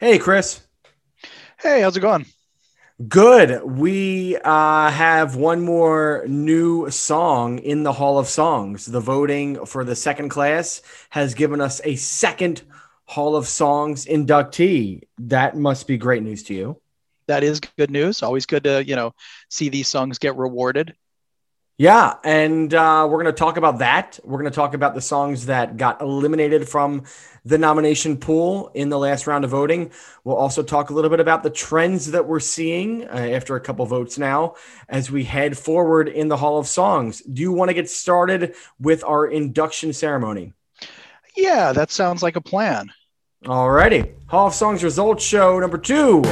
Hey, Chris. Hey, how's it going? Good. We uh, have one more new song in the Hall of Songs. The voting for the second class has given us a second Hall of Songs inductee. That must be great news to you. That is good news. Always good to you know see these songs get rewarded. Yeah, and uh, we're going to talk about that. We're going to talk about the songs that got eliminated from the nomination pool in the last round of voting. We'll also talk a little bit about the trends that we're seeing uh, after a couple votes now as we head forward in the Hall of Songs. Do you want to get started with our induction ceremony? Yeah, that sounds like a plan. Alrighty. Hall of Songs results show number two.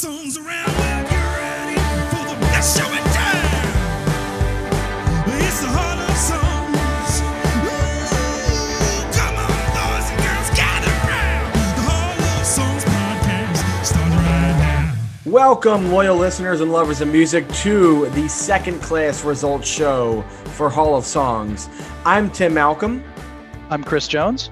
Songs around. Get ready for the best show in town. It's the Hall of Songs. Ooh, come on, boys and girls, gather round. The Hall of Songs podcast starts right now. Welcome, loyal listeners and lovers of music, to the second class results show for Hall of Songs. I'm Tim Malcolm. I'm Chris Jones.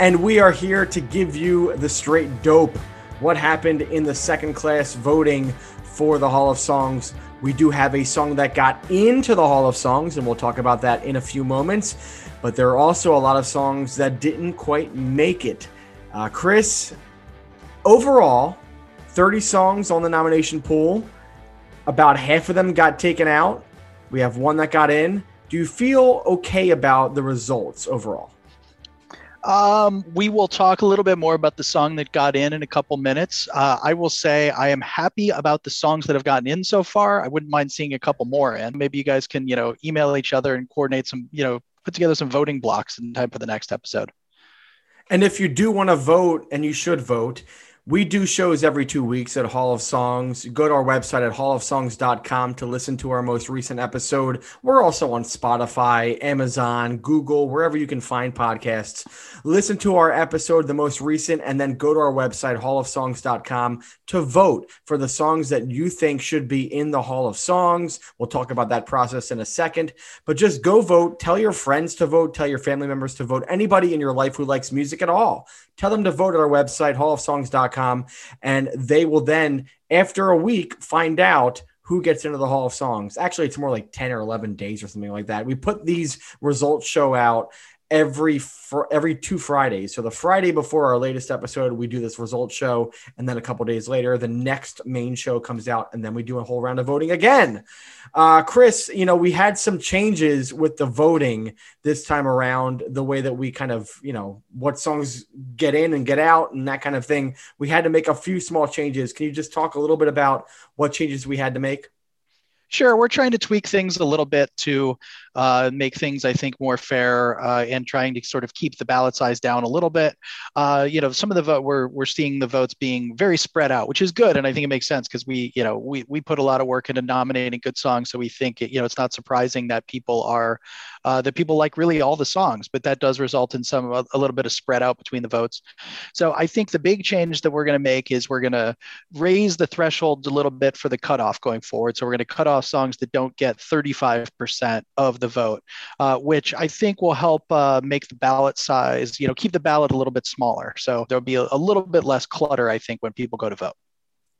And we are here to give you the straight dope what happened in the second class voting for the Hall of Songs. We do have a song that got into the Hall of Songs, and we'll talk about that in a few moments. But there are also a lot of songs that didn't quite make it. Uh, Chris, overall, 30 songs on the nomination pool. About half of them got taken out. We have one that got in. Do you feel okay about the results overall? Um, we will talk a little bit more about the song that got in in a couple minutes. Uh, I will say I am happy about the songs that have gotten in so far. I wouldn't mind seeing a couple more in. Maybe you guys can, you know, email each other and coordinate some, you know, put together some voting blocks in time for the next episode. And if you do want to vote, and you should vote, we do shows every two weeks at Hall of Songs. Go to our website at hallofsongs.com to listen to our most recent episode. We're also on Spotify, Amazon, Google, wherever you can find podcasts. Listen to our episode, the most recent, and then go to our website, hallofsongs.com, to vote for the songs that you think should be in the Hall of Songs. We'll talk about that process in a second. But just go vote. Tell your friends to vote. Tell your family members to vote. Anybody in your life who likes music at all tell them to vote at our website, hallofsongs.com, and they will then, after a week, find out who gets into the Hall of Songs. Actually, it's more like 10 or 11 days or something like that. We put these results show out every for every two Fridays. So the Friday before our latest episode, we do this result show, and then a couple days later, the next main show comes out, and then we do a whole round of voting again. Uh, Chris, you know, we had some changes with the voting this time around, the way that we kind of, you know, what songs get in and get out and that kind of thing. We had to make a few small changes. Can you just talk a little bit about what changes we had to make? Sure, we're trying to tweak things a little bit to uh, make things, I think, more fair uh, and trying to sort of keep the ballot size down a little bit. Uh, you know, some of the vote we're we're seeing the votes being very spread out, which is good, and I think it makes sense because we, you know, we we put a lot of work into nominating good songs, so we think it, you know it's not surprising that people are uh, that people like really all the songs, but that does result in some a little bit of spread out between the votes. So I think the big change that we're going to make is we're going to raise the threshold a little bit for the cutoff going forward. So we're going to cut off songs that don't get 35% of the the vote, uh, which I think will help uh, make the ballot size, you know, keep the ballot a little bit smaller. So there'll be a, a little bit less clutter, I think, when people go to vote.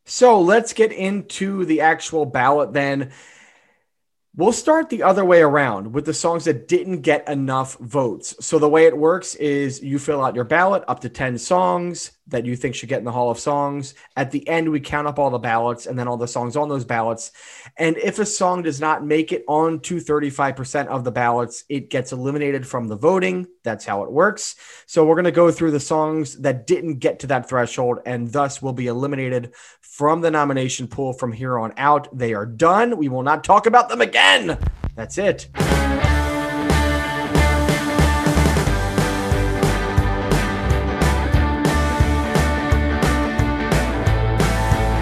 So let's get into the actual ballot then. We'll start the other way around with the songs that didn't get enough votes. So the way it works is you fill out your ballot up to 10 songs that you think should get in the Hall of Songs. At the end, we count up all the ballots and then all the songs on those ballots. And if a song does not make it on to 35% of the ballots, it gets eliminated from the voting. That's how it works. So we're going to go through the songs that didn't get to that threshold and thus will be eliminated from the nomination pool from here on out. They are done. We will not talk about them again. That's it.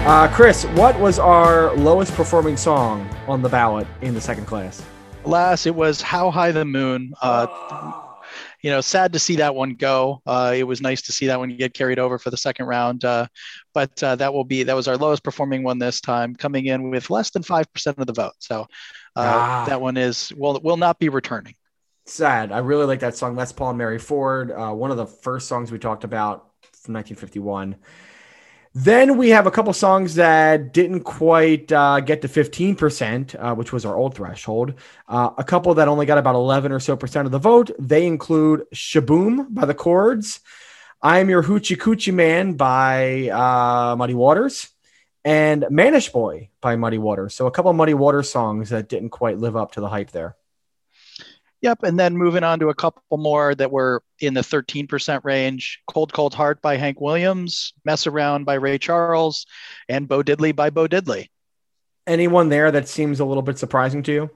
Uh, Chris, what was our lowest performing song on the ballot in the second class? Alas, it was How High the Moon. Uh, you know, sad to see that one go. Uh, it was nice to see that one get carried over for the second round. Uh, but uh, that will be that was our lowest performing one this time, coming in with less than five percent of the vote. So uh, ah. that one is will will not be returning. Sad. I really like that song. Les Paul and Mary Ford. Uh, one of the first songs we talked about from 1951. Then we have a couple songs that didn't quite uh, get to 15%, uh, which was our old threshold. Uh, a couple that only got about 11 or so percent of the vote. They include Sh-Boom by the Chords, I'm Your Hoochie Coochie Man by uh, Muddy Waters, and Mannish Boy by Muddy Waters. So a couple Muddy Waters songs that didn't quite live up to the hype there. Yep. And then moving on to a couple more that were in the 13% range Cold, Cold Heart by Hank Williams, Mess Around by Ray Charles, and Bo Diddley by Bo Diddley. Anyone there that seems a little bit surprising to you?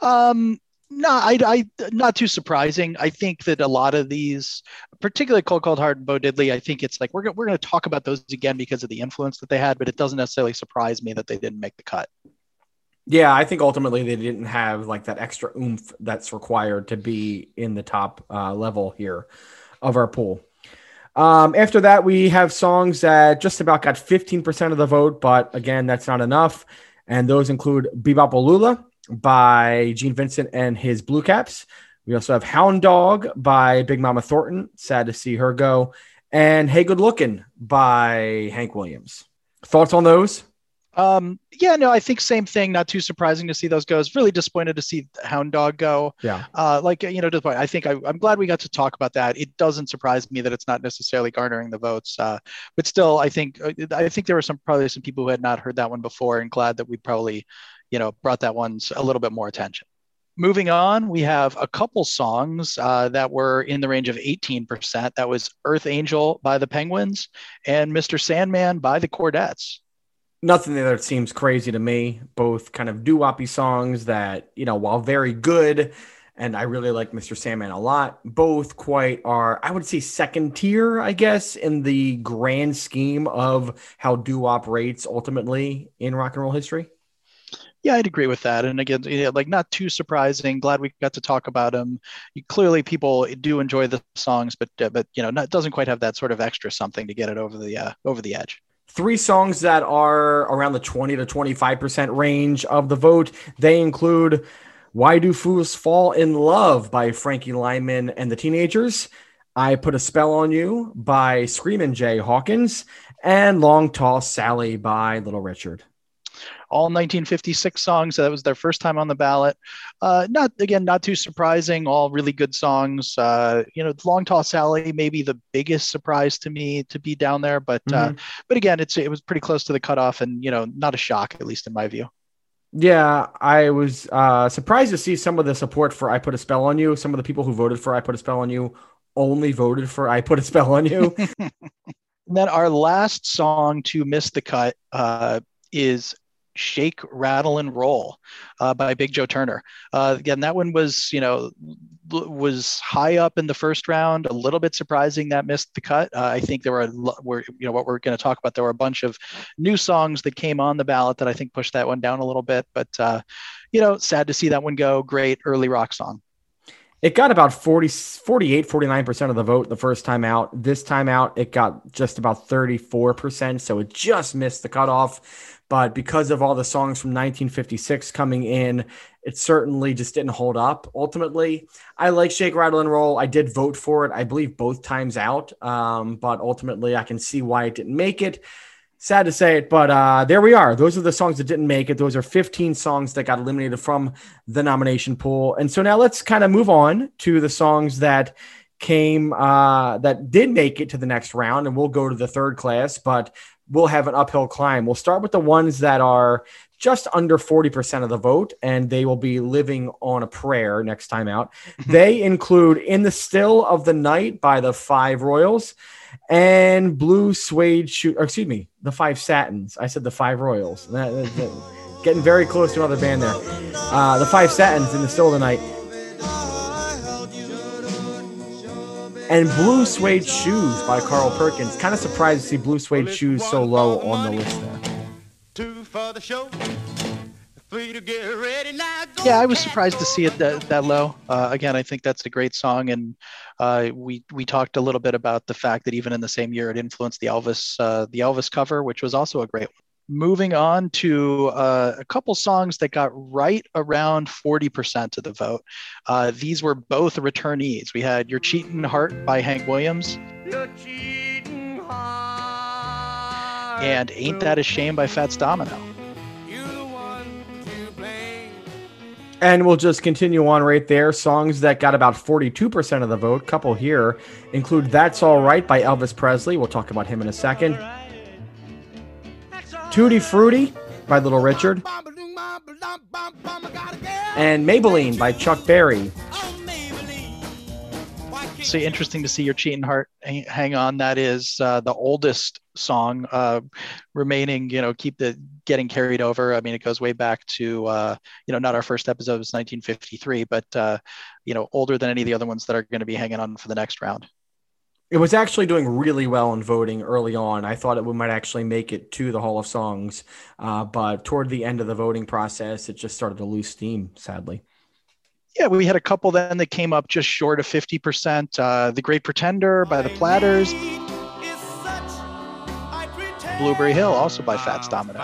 Um, no, I, I, not too surprising. I think that a lot of these, particularly Cold Cold Heart and Bo Diddley, I think it's like we're, we're going to talk about those again because of the influence that they had, but it doesn't necessarily surprise me that they didn't make the cut. Yeah, I think ultimately they didn't have like that extra oomph that's required to be in the top uh, level here of our pool. Um, after that, we have songs that just about got 15% of the vote, but again, that's not enough. And those include Be-Bop-A-Lula by Gene Vincent and his Blue Caps. We also have Hound Dog by Big Mama Thornton. Sad to see her go. And Hey Good Looking by Hank Williams. Thoughts on those? Um, yeah, no, I think same thing. Not too surprising to see those go. really disappointed to see Hound Dog go. Yeah. Uh, like you know, I think I, am glad we got to talk about that. It doesn't surprise me that it's not necessarily garnering the votes, uh, but still, I think uh, I think there were some probably some people who had not heard that one before, and glad that we probably, you know, brought that one a little bit more attention. Moving on, we have a couple songs uh, that were in the range of 18%. That was Earth Angel by the Penguins and Mr. Sandman by the Chordettes nothing there seems crazy to me. Both kind of doo-woppy songs that, you know, while very good, and I really like Mr. Sandman a lot, both quite are, I would say, second tier, I guess, in the grand scheme of how doo-wop rates ultimately in rock and roll history. Yeah, I'd agree with that. And again, like not too surprising. Glad we got to talk about them. Clearly, people do enjoy the songs, but uh, but you know, not, doesn't quite have that sort of extra something to get it over the uh, over the edge three songs that are around the 20 to 25% range of the vote. They include Why Do Fools Fall in Love by Frankie Lymon and the Teenagers, I Put a Spell on You by Screamin' Jay Hawkins, and Long Tall Sally by Little Richard all 1956 songs. So that was their first time on the ballot. Uh, not again, not too surprising. All really good songs. Uh, you know, Long Tall Sally maybe the biggest surprise to me to be down there, but uh, mm-hmm. uh, but again, it's it was pretty close to the cutoff, and you know, not a shock at least in my view. Yeah, I was uh, surprised to see some of the support for "I Put a Spell on You." Some of the people who voted for "I Put a Spell on You" only voted for "I Put a Spell on You." and then our last song to miss the cut uh, is Shake, Rattle, and Roll uh, by Big Joe Turner. Uh, again, that one was, you know, was high up in the first round. A little bit surprising that missed the cut. Uh, I think there were, were, you know, what we're going to talk about. There were a bunch of new songs that came on the ballot that I think pushed that one down a little bit. But, uh, you know, sad to see that one go. Great early rock song. It got about 40, 48, 49% of the vote the first time out. This time out, it got just about 34%. So it just missed the cutoff but because of all the songs from 1956 coming in, it certainly just didn't hold up. Ultimately, I like Shake, Rattle, and Roll. I did vote for it, I believe, both times out. Um, but ultimately, I can see why it didn't make it. Sad to say it, but uh, there we are. Those are the songs that didn't make it. Those are 15 songs that got eliminated from the nomination pool. And so now let's kind of move on to the songs that came uh, that did make it to the next round, and we'll go to the third class. But we'll have an uphill climb. We'll start with the ones that are just under 40% of the vote, and they will be living on a prayer next time out. they include In the Still of the Night by the Five Royales and Blue Suede Shoe, excuse me, the Five Satins. I said the Five Royales. That, that, that, getting very close to another band there. Uh, the Five Satins in the Still of the Night. and Blue Suede Shoes by Carl Perkins. Kind of surprised to see Blue Suede Shoes so low on the list there. Two for the show. Yeah, I was surprised to see it that, that low. Uh, again, I think that's a great song, and uh, we we talked a little bit about the fact that even in the same year, it influenced the Elvis uh, the Elvis cover, which was also a great one. moving on to uh, a couple songs that got right around 40% of the vote. Uh, these were both returnees. We had Your Cheating Heart by Hank Williams. And Ain't That a Shame by Fats Domino. And we'll just continue on right there. Songs that got about 42% of the vote, couple here, include That's All Right by Elvis Presley. We'll talk about him in a second. Tutti Frutti by Little Richard. And Maybelline by Chuck Berry. So interesting to see your cheating heart hang on. That is uh, the oldest song uh, remaining. You know, keep the getting carried over. I mean, it goes way back to uh, you know not our first episode was 1953, but uh, you know older than any of the other ones that are going to be hanging on for the next round. It was actually doing really well in voting early on. I thought it might actually make it to the Hall of Songs, uh, but toward the end of the voting process, it just started to lose steam. Sadly. Yeah, we had a couple then that came up just short of 50%. Uh, the Great Pretender by the Platters. Blueberry Hill, also by Fats Domino.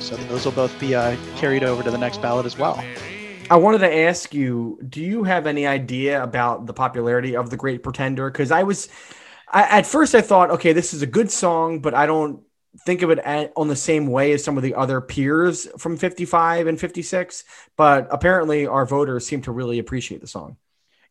So those will both be uh, carried over to the next ballot as well. I wanted to ask you, do you have any idea about the popularity of The Great Pretender? Because I was, I, at first I thought, okay, this is a good song, but I don't think of it at, on the same way as some of the other peers from 55 and 56. But apparently our voters seem to really appreciate the song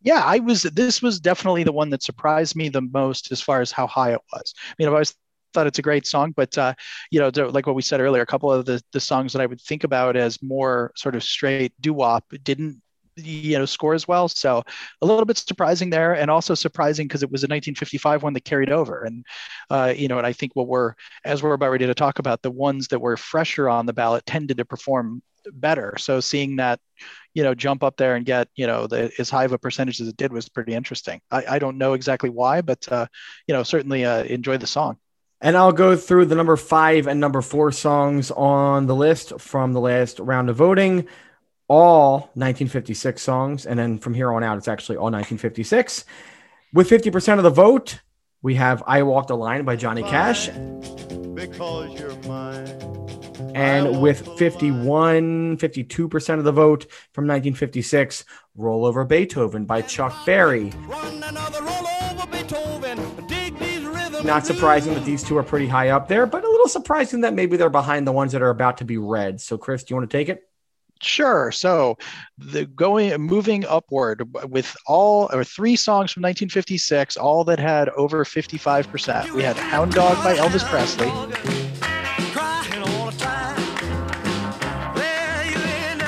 yeah, I was. This was definitely the one that surprised me the most as far as how high it was. I mean, I've always thought it's a great song, but uh, you know, like what we said earlier, a couple of the the songs that I would think about as more sort of straight doo wop didn't you know score as well so a little bit surprising there and also surprising because it was a 1955 one that carried over and uh, you know and i think what we're as we're about ready to talk about the ones that were fresher on the ballot tended to perform better so seeing that you know jump up there and get you know the, as high of a percentage as it did was pretty interesting i, I don't know exactly why but uh, you know certainly uh, enjoy the song and I'll go through the number five and number four songs on the list from the last round of voting. All 1956 songs. And then from here on out, it's actually all 1956. With 50% of the vote, we have I Walked the Line by Johnny Cash. Because you're mine. And with 51, 52% of the vote from 1956, Roll Over Beethoven by Chuck Berry. Not surprising that these two are pretty high up there, but a little surprising that maybe they're behind the ones that are about to be read. So, Chris, do you want to take it? Sure. So the going moving upward with all or three songs from 1956, all that had over 55%. We had Hound Dog by Elvis Presley.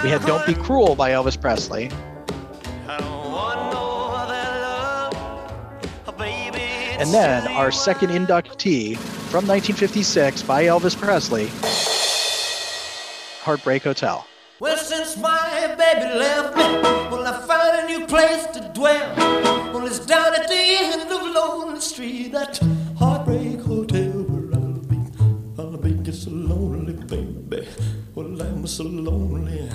We had Don't Be Cruel by Elvis Presley. And then our second inductee from 1956 by Elvis Presley, Heartbreak Hotel. Well, since my baby left me, well, I found a new place to dwell. Well, it's down at the end of Lonely Street, that Well, I'm so lonely.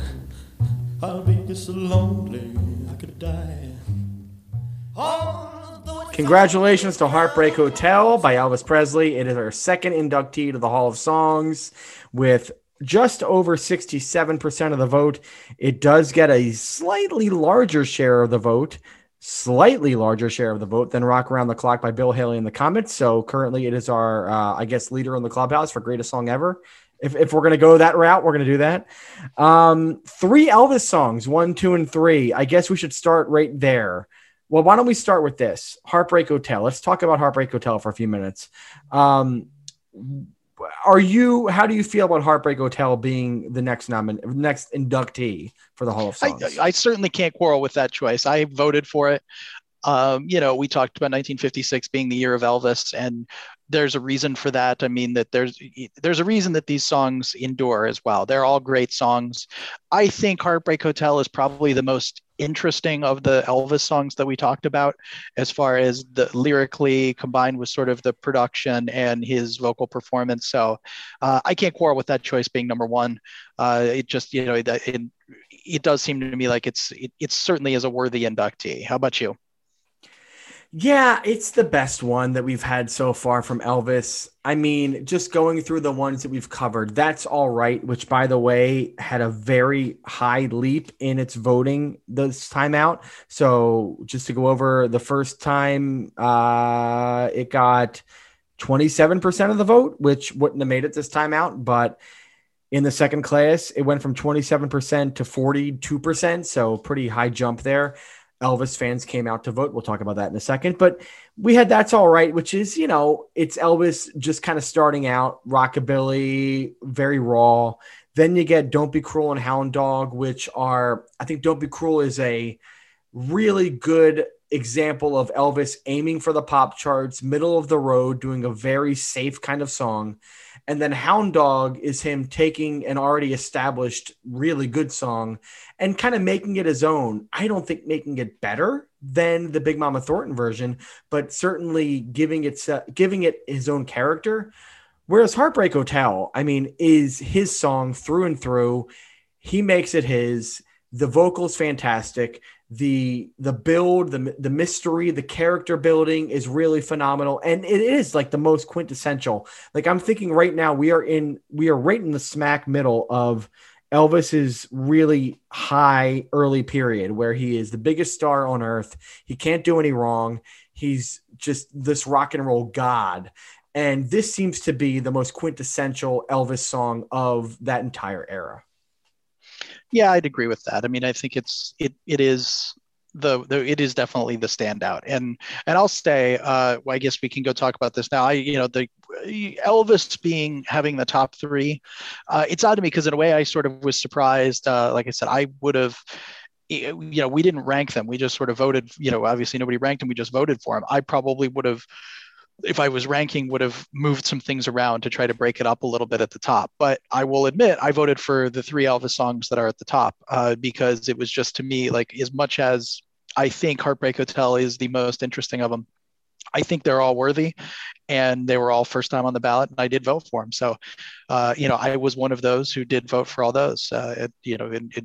I'll be so lonely I could die. Congratulations to Heartbreak Hotel by Elvis Presley. It is our second inductee to the Hall of Songs with just over 67% of the vote. It does get a slightly larger share of the vote, slightly larger share of the vote than Rock Around the Clock by Bill Haley and the Comets. So currently it is our, uh, I guess, leader in the clubhouse for greatest song ever if, if we're going to go that route, we're going to do that. Um, three Elvis songs, one, two, and three. I guess we should start right there. Well, why don't we start with this Heartbreak Hotel? Let's talk about Heartbreak Hotel for a few minutes. Um, are you? How do you feel about Heartbreak Hotel being the next nomin- next inductee for the Hall of Songs? I, I certainly can't quarrel with that choice. I voted for it. Um, you know, we talked about 1956 being the year of Elvis, and there's a reason for that. I mean that there's there's a reason that these songs endure as well. They're all great songs. I think Heartbreak Hotel is probably the most interesting of the Elvis songs that we talked about as far as the lyrically combined with sort of the production and his vocal performance. So uh, I can't quarrel with that choice being number one. Uh, it just you know it, it, it does seem to me like it's it, it certainly is a worthy inductee. How about you? Yeah, it's the best one that we've had so far from Elvis. I mean, just going through the ones that we've covered, that's all right, which by the way had a very high leap in its voting this time out. So just to go over the first time, uh, it got 27% of the vote, which wouldn't have made it this time out, but in the second class, it went from 27% to 42%. So pretty high jump there. Elvis fans came out to vote. We'll talk about that in a second. But we had That's All Right, which is, you know, it's Elvis just kind of starting out, rockabilly, very raw. Then you get Don't Be Cruel and Hound Dog, which are, I think Don't Be Cruel is a really good example of Elvis aiming for the pop charts, middle of the road, doing a very safe kind of song. And then Hound Dog is him taking an already established, really good song and kind of making it his own. I don't think making it better than the Big Mama Thornton version, but certainly giving it giving it his own character. Whereas Heartbreak Hotel, I mean, is his song through and through. He makes it his. The vocals fantastic. The the build the the mystery the character building is really phenomenal. And it is like the most quintessential. Like i'm thinking right now we are in we are right in the smack middle of elvis's really high early period where he is the biggest star on earth. He can't do any wrong. He's just this rock and roll god. And this seems to be the most quintessential elvis song of that entire era yeah, I'd agree with that. I mean, I think it's it it is the, the it is definitely the standout. And and i'll say uh well, i guess we can go talk about this now. I you know the elvis being having the top three uh it's odd to me because in a way i sort of was surprised uh like i said i would have you know we didn't rank them. We just sort of voted you know obviously nobody ranked them. We just voted for them. I probably would have if I was ranking, would have moved some things around to try to break it up a little bit at the top. But I will admit, I voted for the three Elvis songs that are at the top uh, because it was just to me like as much as I think Heartbreak Hotel is the most interesting of them. I think they're all worthy, and they were all first time on the ballot, and I did vote for them. So, uh, you know, I was one of those who did vote for all those. Uh, it, you know, it, it,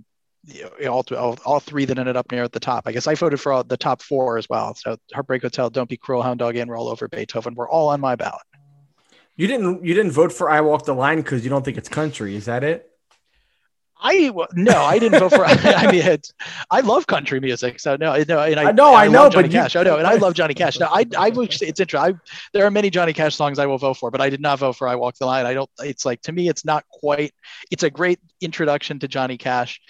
all, all, all three that ended up near at the top. I guess I voted for all, the top four as well. So Heartbreak Hotel, Don't Be Cruel, Hound Dog, and Roll Over Beethoven were all on my ballot. You didn't you didn't vote for I Walk the Line because you don't think it's country, is that it? I no, I didn't vote for. I mean, it's, I love country music, so no, no, and I, know, I, I know, Johnny but Cash. Oh, you, I know, and I love Johnny Cash. No, I, I it's interesting. I, there are many Johnny Cash songs I will vote for, but I did not vote for "I Walk the Line." I don't. It's like to me, it's not quite. It's a great introduction to Johnny Cash,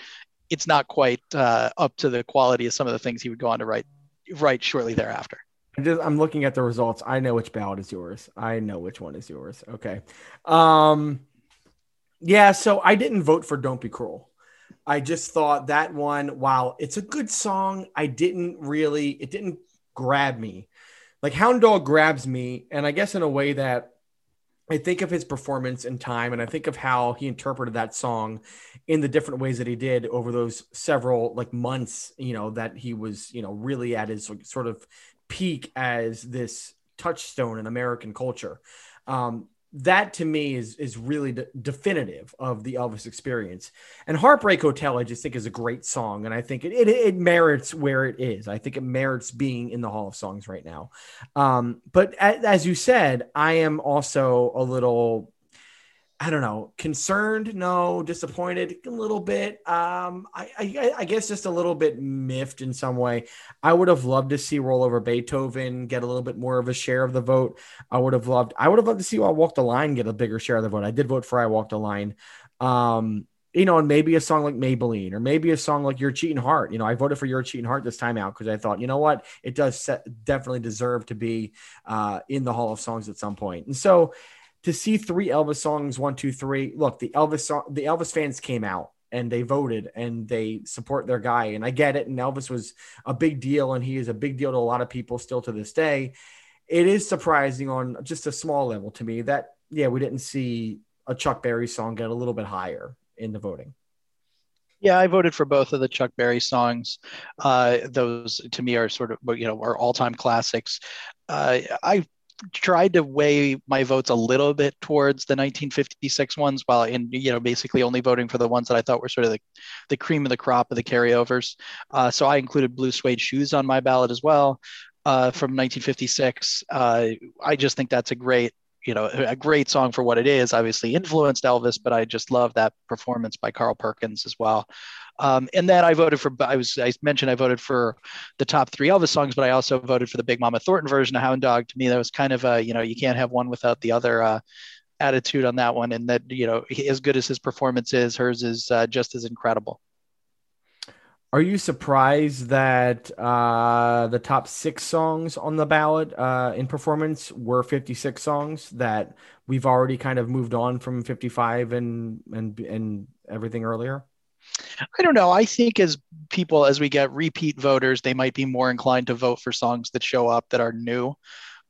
it's not quite uh, up to the quality of some of the things he would go on to write write shortly thereafter. I'm looking at the results. I know which ballot is yours. I know which one is yours. Okay. Um, yeah, so I didn't vote for Don't Be Cruel. I just thought that one, while it's a good song, I didn't really, it didn't grab me. Like Hound Dog grabs me, and I guess in a way that I think of his performance in time, and I think of how he interpreted that song in the different ways that he did over those several like months. You know that he was you know really at his sort of peak as this touchstone in American culture. Um, that to me is is really de- definitive of the Elvis experience. And Heartbreak Hotel, I just think is a great song, and I think it it, it merits where it is. I think it merits being in the Hall of Songs right now. Um, but as you said, I am also a little I don't know, concerned, no, disappointed a little bit. Um, I, I, I, guess just a little bit miffed in some way. I would have loved to see Roll Over Beethoven get a little bit more of a share of the vote. I would have loved, I would have loved to see I Walk the Line get a bigger share of the vote. I did vote for I walked the Line. Um, you know, and maybe a song like Maybelline or maybe a song like Your Cheating Heart. You know, I voted for Your Cheating Heart this time out because I thought, you know what, it does set, definitely deserve to be uh, in the Hall of Songs at some point. And so, to see three Elvis songs, one, two, three. Look, the Elvis song, the Elvis fans came out and they voted and they support their guy. And I get it. And Elvis was a big deal, and he is a big deal to a lot of people still to this day. It is surprising on just a small level to me that yeah, we didn't see a Chuck Berry song get a little bit higher in the voting. Yeah, I voted for both of the Chuck Berry songs. Uh, those to me are sort of you know are all time classics. Uh, I tried to weigh my votes a little bit towards the 1956 ones while in you know basically only voting for the ones that i thought were sort of the, the cream of the crop of the carryovers uh, so i included blue suede shoes on my ballot as well uh, from 1956. Uh, I just think that's a great, you know, a great song for what it is. Obviously influenced Elvis, but I just love that performance by Carl Perkins as well. Um, and then I voted for, I was, I mentioned I voted for the top three Elvis songs, but I also voted for the Big Mama Thornton version of Hound Dog. To me, that was kind of a, you know, you can't have one without the other uh, attitude on that one. And that, you know, as good as his performance is, hers is uh, just as incredible. Are you surprised that uh, the top six songs on the ballot uh, in performance were 56 songs? That we've already kind of moved on from 55 and and and everything earlier. I don't know. I think as people, as we get repeat voters, they might be more inclined to vote for songs that show up that are new.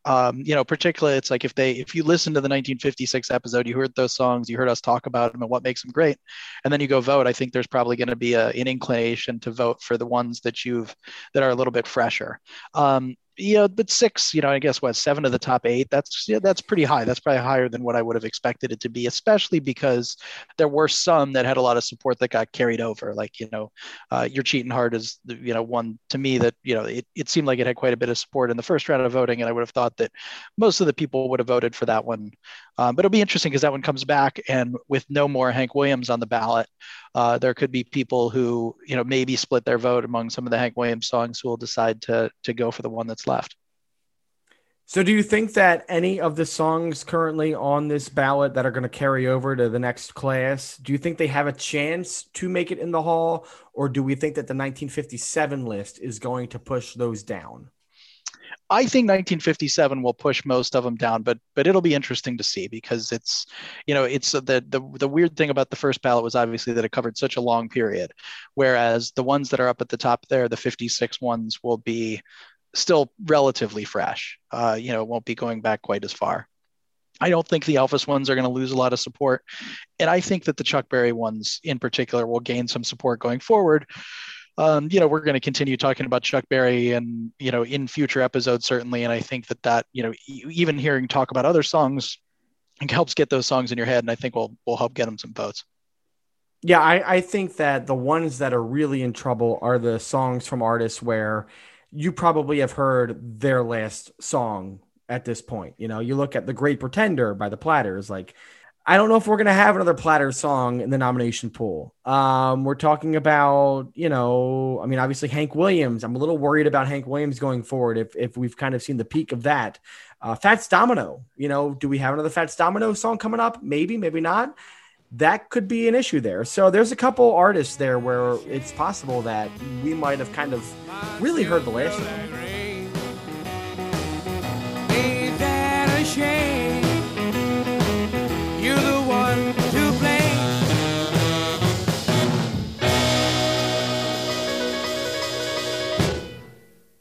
Um, you know, particularly it's like if they, if you listen to the 1956 episode, you heard those songs, you heard us talk about them and what makes them great, and then you go vote. I think there's probably going to be a, an inclination to vote for the ones that you've that are a little bit fresher. Um, you know, but six, you know, I guess what seven of the top eight. That's yeah, that's pretty high. That's probably higher than what I would have expected it to be, especially because there were some that had a lot of support that got carried over. Like you know, uh, your cheating heart is you know one to me that you know it, it seemed like it had quite a bit of support in the first round of voting, and I would have thought that most of the people would have voted for that one. Um, but it'll be interesting because that one comes back, and with no more Hank Williams on the ballot, uh, there could be people who you know maybe split their vote among some of the Hank Williams songs who will decide to to go for the one that's left. So, do you think that any of the songs currently on this ballot that are going to carry over to the next class, do you think they have a chance to make it in the hall, or do we think that the 1957 list is going to push those down? I think 1957 will push most of them down, but but it'll be interesting to see because it's, you know, it's the the the weird thing about the first ballot was obviously that it covered such a long period, whereas the ones that are up at the top there, the 56 ones, will be still relatively fresh. Uh, you know, won't be going back quite as far. I don't think the Elvis ones are going to lose a lot of support. And I think that the Chuck Berry ones in particular will gain some support going forward. Um, you know, we're going to continue talking about Chuck Berry and, you know, in future episodes, certainly. And I think that that, you know, even hearing talk about other songs helps get those songs in your head. And I think will will help get them some votes. Yeah, I, I think that the ones that are really in trouble are the songs from artists where you probably have heard their last song at this point. You know, you look at The Great Pretender by the Platters, like I don't know if we're going to have another Platter song in the nomination pool. Um, we're talking about, you know, I mean, obviously Hank Williams. I'm a little worried about Hank Williams going forward if, if we've kind of seen the peak of that. Uh, Fats Domino, you know, do we have another Fats Domino song coming up? Maybe, maybe not. That could be an issue there. So there's a couple artists there where it's possible that we might have kind of really heard the last of them. Ain't that a shame? You're the one to blame.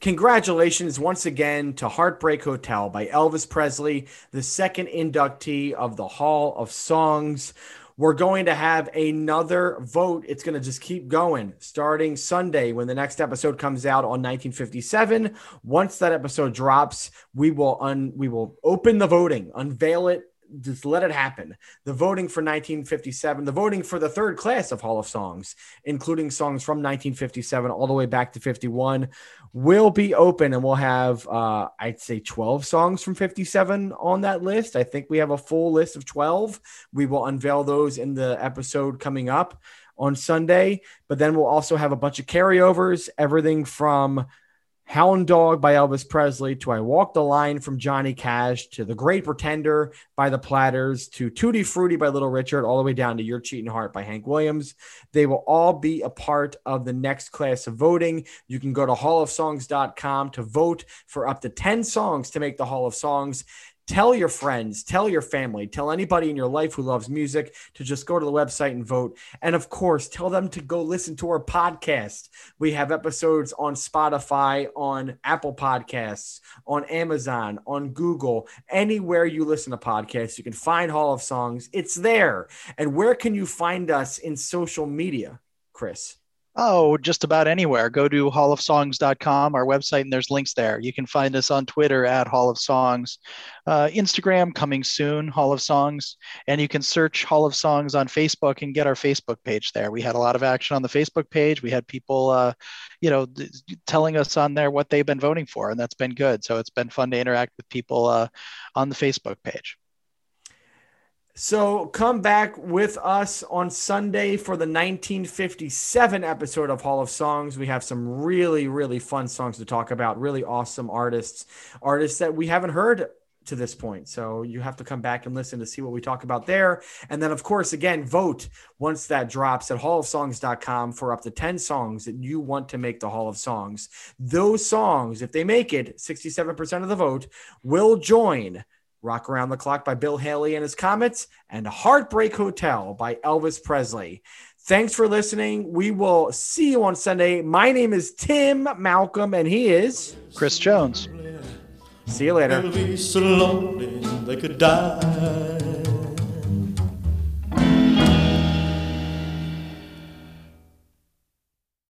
Congratulations once again to Heartbreak Hotel by Elvis Presley, the second inductee of the Hall of Songs. We're going to have another vote. It's going to just keep going starting Sunday when the next episode comes out on 1957. Once that episode drops, we will un we will open the voting, unveil it just let it happen. The voting for 1957, the voting for the third class of Hall of Songs, including songs from 1957 all the way back to 51, will be open, and we'll have, uh, I'd say, 12 songs from 57 on that list. I think we have a full list of 12. We will unveil those in the episode coming up on Sunday, but then we'll also have a bunch of carryovers, everything from Hound Dog by Elvis Presley to I Walk the Line from Johnny Cash to The Great Pretender by The Platters to Tutti Frutti by Little Richard, all the way down to Your Cheating Heart by Hank Williams. They will all be a part of the next class of voting. You can go to hallofsongs.com to vote for up to 10 songs to make the Hall of Songs tell your friends, tell your family, tell anybody in your life who loves music to just go to the website and vote. And of course, tell them to go listen to our podcast. We have episodes on Spotify, on Apple Podcasts, on Amazon, on Google, anywhere you listen to podcasts, you can find Hall of Songs. It's there. And where can you find us in social media, Chris? Oh, just about anywhere. Go to hallofsongs.com, our website, and there's links there. You can find us on Twitter at Hall of Songs, uh, Instagram coming soon, Hall of Songs, and you can search Hall of Songs on Facebook and get our Facebook page there. We had a lot of action on the Facebook page. We had people, uh, you know, th- telling us on there what they've been voting for, and that's been good. So it's been fun to interact with people uh, on the Facebook page. So come back with us on Sunday for the 1957 episode of Hall of Songs. We have some really, really fun songs to talk about, really awesome artists, artists that we haven't heard to this point. So you have to come back and listen to see what we talk about there. And then, of course, again, vote once that drops at hallofsongs.com for up to 10 songs that you want to make the Hall of Songs. Those songs, if they make it, 67% of the vote will join Rock Around the Clock by Bill Haley and his Comets, and Heartbreak Hotel by Elvis Presley. Thanks for listening. We will see you on Sunday. My name is Tim Malcolm, and he is Chris Jones. See you later.